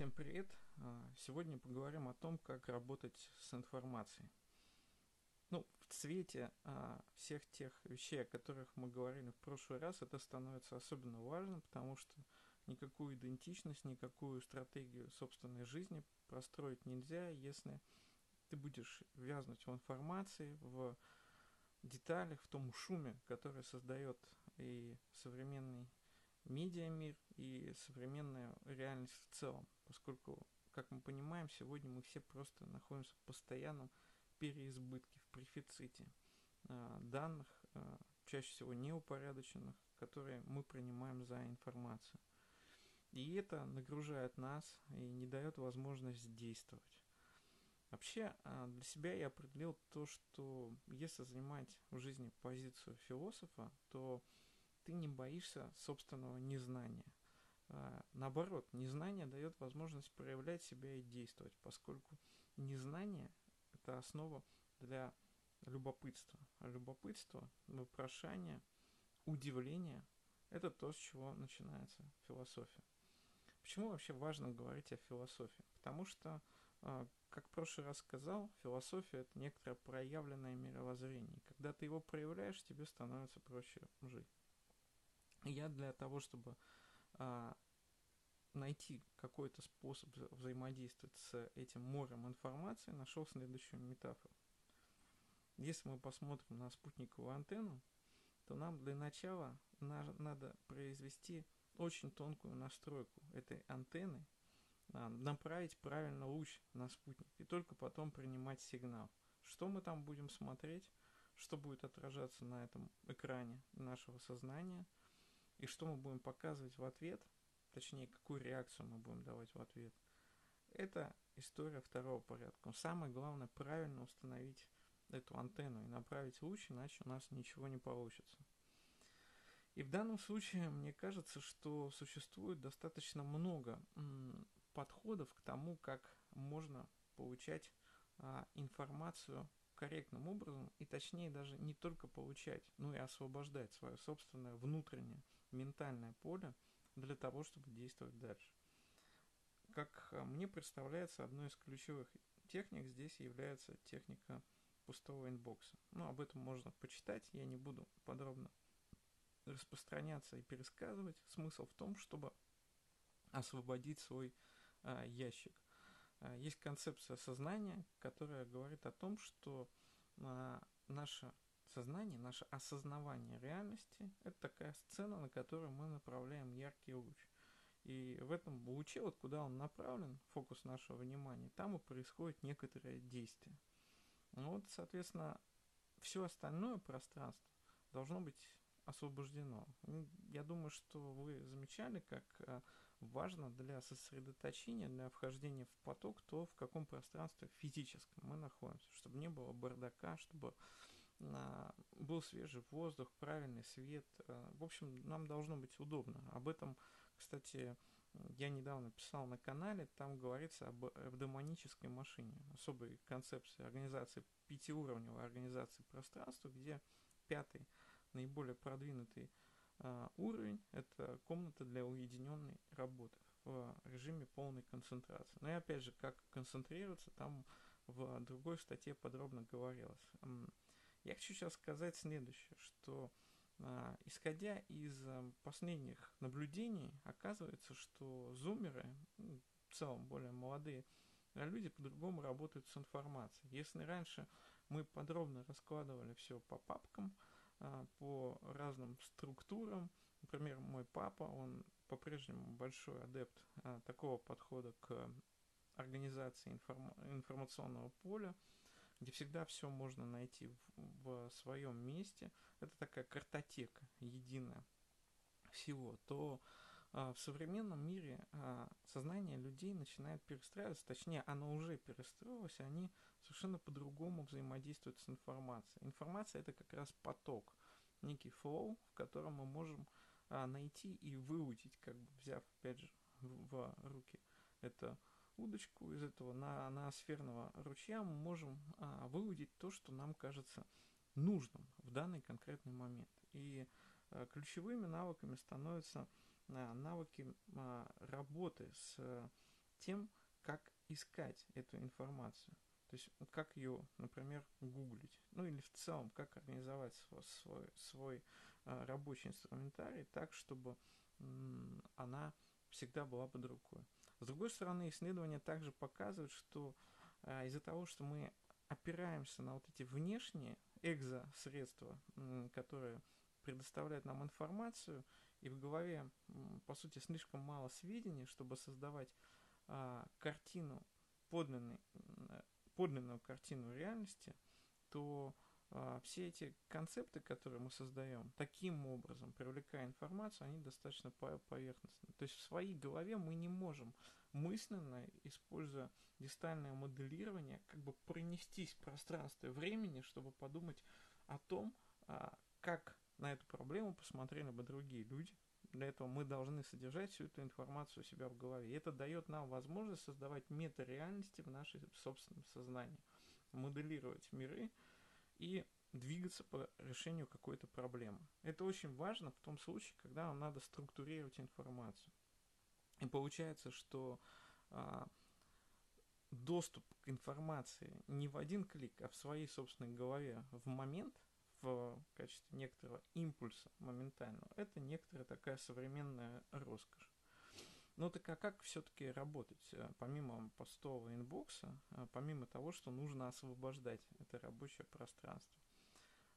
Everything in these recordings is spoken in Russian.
Всем привет! А, сегодня поговорим о том, как работать с информацией. Ну, в цвете а, всех тех вещей, о которых мы говорили в прошлый раз, это становится особенно важным, потому что никакую идентичность, никакую стратегию собственной жизни простроить нельзя, если ты будешь вязнуть в информации, в деталях, в том шуме, который создает и современный медиамир, и современная реальность в целом, поскольку, как мы понимаем, сегодня мы все просто находимся в постоянном переизбытке, в префиците э, данных, э, чаще всего неупорядоченных, которые мы принимаем за информацию. И это нагружает нас и не дает возможность действовать. Вообще, а, для себя я определил то, что если занимать в жизни позицию философа, то ты не боишься собственного незнания. А, наоборот, незнание дает возможность проявлять себя и действовать, поскольку незнание – это основа для любопытства. А любопытство, вопрошание, удивление – это то, с чего начинается философия. Почему вообще важно говорить о философии? Потому что, а, как в прошлый раз сказал, философия – это некоторое проявленное мировоззрение. Когда ты его проявляешь, тебе становится проще жить. Я для того, чтобы а, найти какой-то способ взаимодействовать с этим морем информации, нашел следующую метафору. Если мы посмотрим на спутниковую антенну, то нам для начала на, надо произвести очень тонкую настройку этой антенны, а, направить правильно луч на спутник и только потом принимать сигнал. Что мы там будем смотреть, что будет отражаться на этом экране нашего сознания – и что мы будем показывать в ответ, точнее, какую реакцию мы будем давать в ответ, это история второго порядка. Самое главное правильно установить эту антенну и направить луч, иначе у нас ничего не получится. И в данном случае мне кажется, что существует достаточно много подходов к тому, как можно получать а, информацию корректным образом, и точнее даже не только получать, но и освобождать свое собственное внутреннее ментальное поле для того, чтобы действовать дальше. Как э, мне представляется, одной из ключевых техник здесь является техника пустого инбокса. Ну, об этом можно почитать, я не буду подробно распространяться и пересказывать. Смысл в том, чтобы освободить свой а, ящик. А, есть концепция сознания, которая говорит о том, что а, наше Сознание, наше осознавание реальности – это такая сцена, на которую мы направляем яркий луч. И в этом луче, вот куда он направлен, фокус нашего внимания, там и происходит некоторое действие. Ну вот, соответственно, все остальное пространство должно быть освобождено. Я думаю, что вы замечали, как э, важно для сосредоточения, для вхождения в поток, то в каком пространстве физическом мы находимся, чтобы не было бардака, чтобы был свежий воздух, правильный свет. Э, в общем, нам должно быть удобно. Об этом, кстати, я недавно писал на канале, там говорится об эвдемонической машине, особой концепции организации, пятиуровневой организации пространства, где пятый, наиболее продвинутый э, уровень – это комната для уединенной работы в режиме полной концентрации. Но и опять же, как концентрироваться, там в другой статье подробно говорилось. Я хочу сейчас сказать следующее, что а, исходя из а, последних наблюдений, оказывается, что зумеры, ну, в целом более молодые люди по-другому работают с информацией. Если раньше мы подробно раскладывали все по папкам, а, по разным структурам, например, мой папа, он по-прежнему большой адепт а, такого подхода к организации информ- информационного поля, где всегда все можно найти в, в своем месте, это такая картотека единая всего, то а, в современном мире а, сознание людей начинает перестраиваться, точнее, оно уже перестроилось, они совершенно по-другому взаимодействуют с информацией. Информация это как раз поток, некий флоу, в котором мы можем а, найти и выудить, как бы взяв, опять же, в, в руки это удочку из этого на, на сферного ручья мы можем а, выудить то, что нам кажется нужным в данный конкретный момент. И а, ключевыми навыками становятся а, навыки а, работы с тем, как искать эту информацию. То есть как ее, например, гуглить. Ну или в целом, как организовать свой, свой, свой а, рабочий инструментарий так, чтобы м, она всегда была под рукой. С другой стороны, исследования также показывают, что а, из-за того, что мы опираемся на вот эти внешние экзосредства, которые предоставляют нам информацию, и в голове, по сути, слишком мало сведений, чтобы создавать а, картину, подлинной, подлинную картину реальности, то все эти концепты, которые мы создаем, таким образом, привлекая информацию, они достаточно поверхностны. То есть в своей голове мы не можем мысленно, используя дистальное моделирование, как бы пронестись в пространстве времени, чтобы подумать о том, а, как на эту проблему посмотрели бы другие люди. Для этого мы должны содержать всю эту информацию у себя в голове. И это дает нам возможность создавать метареальности в нашем собственном сознании, моделировать миры и двигаться по решению какой-то проблемы. Это очень важно в том случае, когда нам надо структурировать информацию. И получается, что а, доступ к информации не в один клик, а в своей собственной голове в момент, в качестве некоторого импульса моментального, это некоторая такая современная роскошь. Ну так а как все-таки работать, э, помимо пустого inbox а, э, помимо того, что нужно освобождать это рабочее пространство?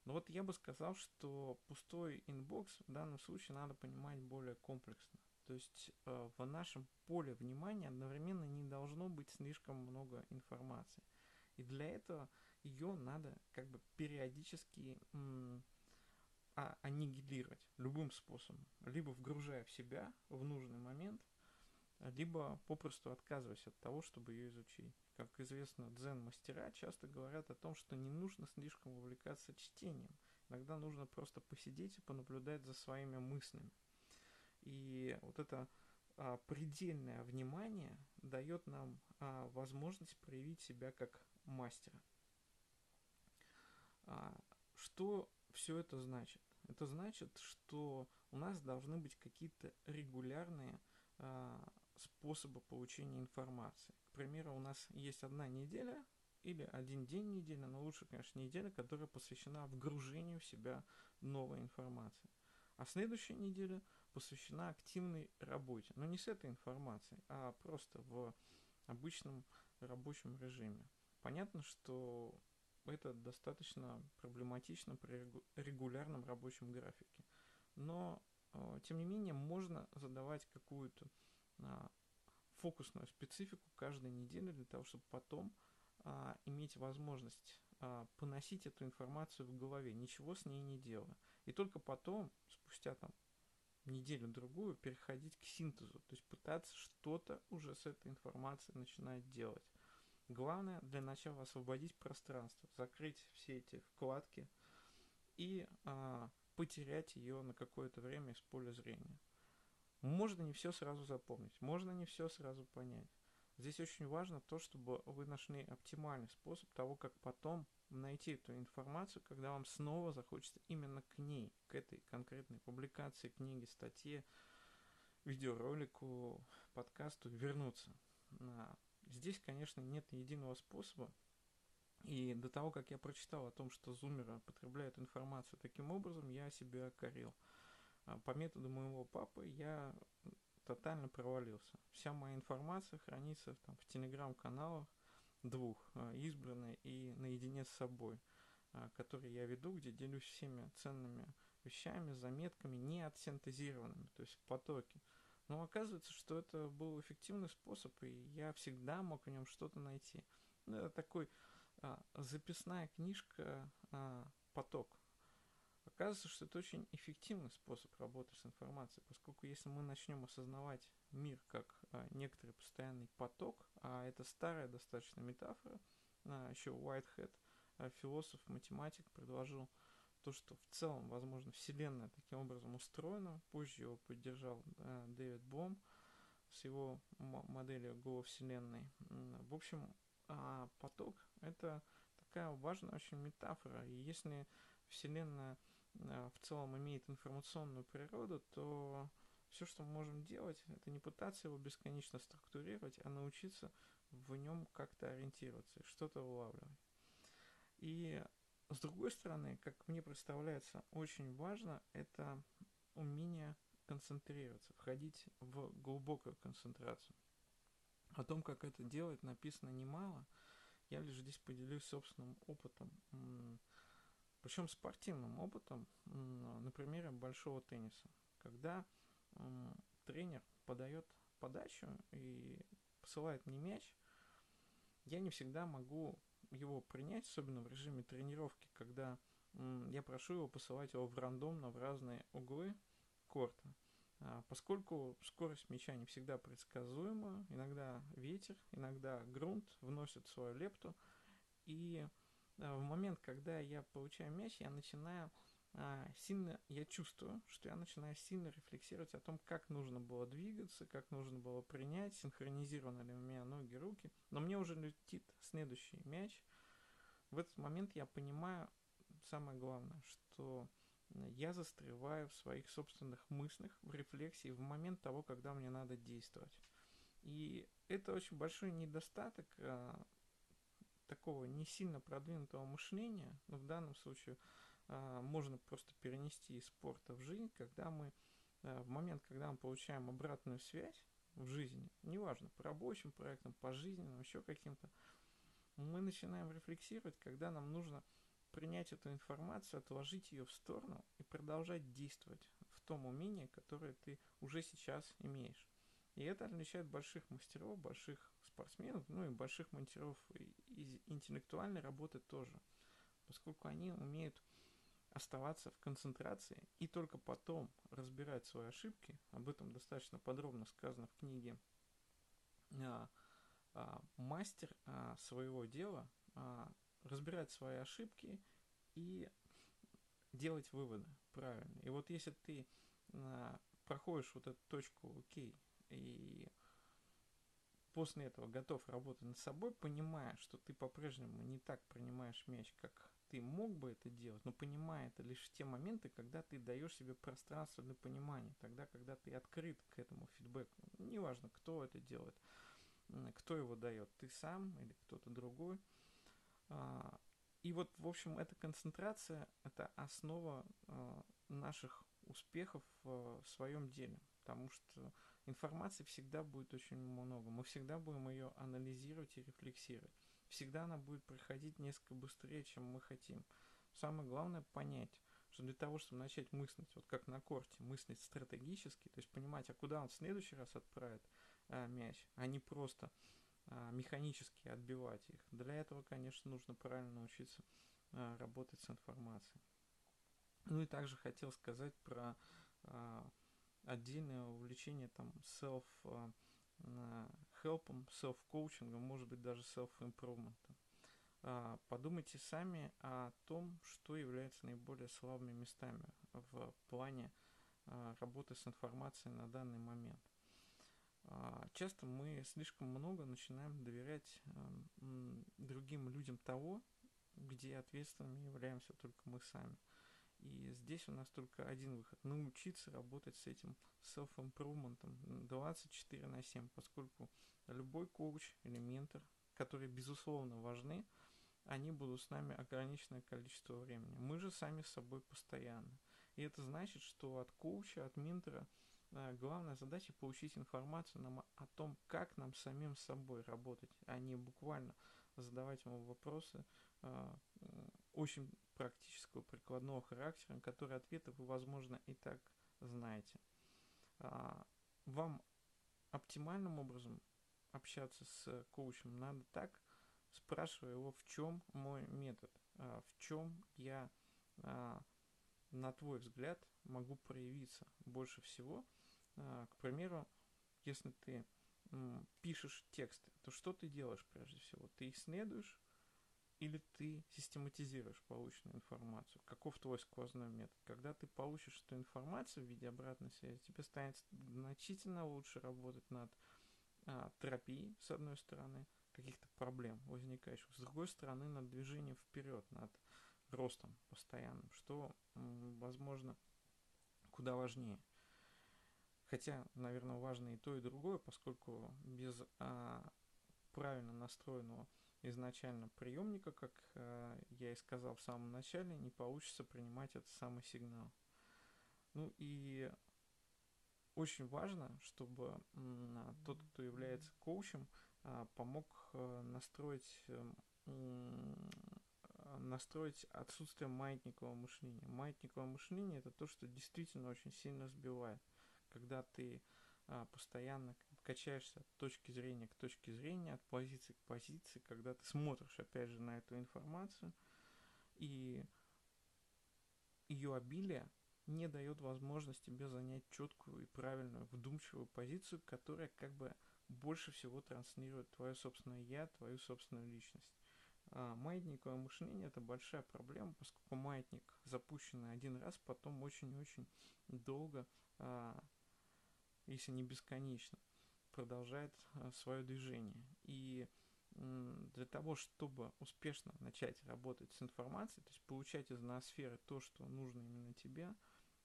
Ну вот я бы сказал, что пустой inbox в данном случае надо понимать более комплексно. То есть э, в нашем поле внимания одновременно не должно быть слишком много информации. И для этого ее надо как бы периодически м- а, аннигилировать любым способом. Либо вгружая в себя в нужный момент, либо попросту отказываясь от того, чтобы ее изучить. Как известно, дзен-мастера часто говорят о том, что не нужно слишком увлекаться чтением. Иногда нужно просто посидеть и понаблюдать за своими мыслями. И вот это а, предельное внимание дает нам а, возможность проявить себя как мастера. А, что все это значит? Это значит, что у нас должны быть какие-то регулярные а, способы получения информации. К примеру, у нас есть одна неделя или один день недели, но лучше, конечно, неделя, которая посвящена вгружению в себя новой информации. А следующая неделя посвящена активной работе. Но не с этой информацией, а просто в обычном рабочем режиме. Понятно, что это достаточно проблематично при регулярном рабочем графике. Но, э, тем не менее, можно задавать какую-то а, фокусную специфику каждой недели для того, чтобы потом а, иметь возможность а, поносить эту информацию в голове, ничего с ней не делая. И только потом, спустя там неделю-другую переходить к синтезу, то есть пытаться что-то уже с этой информацией начинать делать. Главное для начала освободить пространство, закрыть все эти вкладки и а, потерять ее на какое-то время из поля зрения. Можно не все сразу запомнить, можно не все сразу понять. Здесь очень важно то, чтобы вы нашли оптимальный способ того, как потом найти эту информацию, когда вам снова захочется именно к ней, к этой конкретной публикации, книге, статье, видеоролику, подкасту вернуться. Здесь, конечно, нет единого способа. И до того, как я прочитал о том, что зумеры потребляют информацию таким образом, я себя корил. А по методу моего папы я тотально провалился. Вся моя информация хранится там, в телеграм-каналах, двух, а, избранной и наедине с собой, а, которые я веду, где делюсь всеми ценными вещами, заметками, не отсинтезированными, то есть в потоке. Но оказывается, что это был эффективный способ, и я всегда мог в нем что-то найти. Ну, это такой а, записная книжка а, поток. Оказывается, что это очень эффективный способ работы с информацией, поскольку если мы начнем осознавать мир как а, некоторый постоянный поток, а это старая достаточно метафора, а, еще Уайтхед, а, философ, математик, предложил то, что в целом, возможно, Вселенная таким образом устроена. Позже его поддержал а, Дэвид Бом с его моделью Го-Вселенной. В общем, а поток — это такая важная очень метафора. И если Вселенная в целом имеет информационную природу, то все, что мы можем делать, это не пытаться его бесконечно структурировать, а научиться в нем как-то ориентироваться, что-то улавливать. И с другой стороны, как мне представляется, очень важно это умение концентрироваться, входить в глубокую концентрацию. О том, как это делать, написано немало. Я лишь здесь поделюсь собственным опытом, причем спортивным опытом, на примере большого тенниса. Когда тренер подает подачу и посылает мне мяч, я не всегда могу его принять, особенно в режиме тренировки, когда я прошу его посылать его в рандомно в разные углы корта. А, поскольку скорость мяча не всегда предсказуема, иногда ветер, иногда грунт вносит свою лепту, и в момент, когда я получаю мяч, я начинаю а, сильно, я чувствую, что я начинаю сильно рефлексировать о том, как нужно было двигаться, как нужно было принять, синхронизированы ли у меня ноги, руки. Но мне уже летит следующий мяч. В этот момент я понимаю самое главное, что я застреваю в своих собственных мыслях, в рефлексии, в момент того, когда мне надо действовать. И это очень большой недостаток а, такого не сильно продвинутого мышления, но в данном случае а, можно просто перенести из спорта в жизнь, когда мы а, в момент, когда мы получаем обратную связь в жизни, неважно, по рабочим проектам, по жизненным, еще каким-то, мы начинаем рефлексировать, когда нам нужно принять эту информацию, отложить ее в сторону и продолжать действовать в том умении, которое ты уже сейчас имеешь. И это отличает больших мастеров, больших спортсменов, ну и больших мастеров из интеллектуальной работы тоже, поскольку они умеют оставаться в концентрации и только потом разбирать свои ошибки. Об этом достаточно подробно сказано в книге а, а, «Мастер а, своего дела», а, разбирать свои ошибки и делать выводы правильно. И вот если ты а, проходишь вот эту точку окей и после этого готов работать над собой, понимая, что ты по-прежнему не так принимаешь мяч, как ты мог бы это делать, но понимая это лишь в те моменты, когда ты даешь себе пространство для понимания, тогда, когда ты открыт к этому фидбэку. Неважно, кто это делает, кто его дает, ты сам или кто-то другой. А, и вот, в общем, эта концентрация – это основа а, наших успехов в своем деле, потому что информации всегда будет очень много, мы всегда будем ее анализировать и рефлексировать. Всегда она будет проходить несколько быстрее, чем мы хотим. Самое главное понять, что для того, чтобы начать мыслить, вот как на корте, мыслить стратегически, то есть понимать, а куда он в следующий раз отправит а, мяч, а не просто а, механически отбивать их. Для этого, конечно, нужно правильно научиться а, работать с информацией. Ну и также хотел сказать про а, отдельное увлечение там self help, self-коучингом, может быть даже self-improvement. Подумайте сами о том, что является наиболее слабыми местами в плане работы с информацией на данный момент. Часто мы слишком много начинаем доверять другим людям того, где ответственными являемся только мы сами. И здесь у нас только один выход – научиться работать с этим self-improvement 24 на 7, поскольку любой коуч или ментор, которые, безусловно, важны, они будут с нами ограниченное количество времени. Мы же сами с собой постоянно. И это значит, что от коуча, от ментора э, главная задача получить информацию нам о том, как нам самим собой работать, а не буквально задавать ему вопросы э, очень практического прикладного характера, на которые ответы вы, возможно, и так знаете. А, вам оптимальным образом общаться с коучем надо так, спрашивая его, в чем мой метод, а, в чем я, а, на твой взгляд, могу проявиться больше всего. К примеру, если ты пишешь тексты, то что ты делаешь прежде всего? Ты исследуешь или ты систематизируешь полученную информацию? Каков твой сквозной метод? Когда ты получишь эту информацию в виде обратной связи, тебе станет значительно лучше работать над а, терапией, с одной стороны, каких-то проблем возникающих, с другой стороны, над движением вперед, над ростом постоянным, что, возможно, куда важнее. Хотя, наверное, важно и то, и другое, поскольку без а, правильно настроенного изначально приемника, как а, я и сказал в самом начале, не получится принимать этот самый сигнал. Ну и очень важно, чтобы а, тот, кто является коучем, а, помог а, настроить настроить отсутствие маятникового мышления. Маятниковое мышление это то, что действительно очень сильно сбивает. Когда ты а, постоянно качаешься от точки зрения к точке зрения, от позиции к позиции, когда ты смотришь опять же на эту информацию, и ее обилие не дает возможности тебе занять четкую и правильную, вдумчивую позицию, которая как бы больше всего транслирует твое собственное я, твою собственную личность. А маятниковое мышление это большая проблема, поскольку маятник, запущенный один раз, потом очень-очень долго, а, если не бесконечно, продолжает а, свое движение. И для того, чтобы успешно начать работать с информацией, то есть получать из ноосферы то, что нужно именно тебе,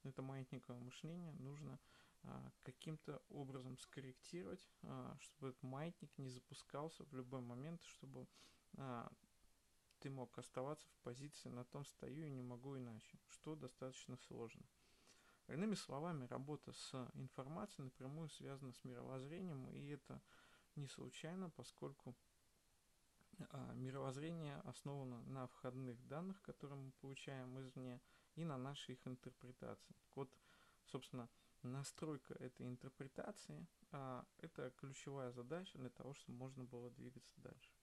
это маятниковое мышление, нужно а, каким-то образом скорректировать, а, чтобы этот маятник не запускался в любой момент, чтобы а, ты мог оставаться в позиции на том стою и не могу иначе, что достаточно сложно. Иными словами, работа с информацией напрямую связана с мировоззрением, и это не случайно, поскольку а, мировоззрение основано на входных данных, которые мы получаем извне, и на нашей их интерпретации. Вот, собственно, настройка этой интерпретации а, это ключевая задача для того, чтобы можно было двигаться дальше.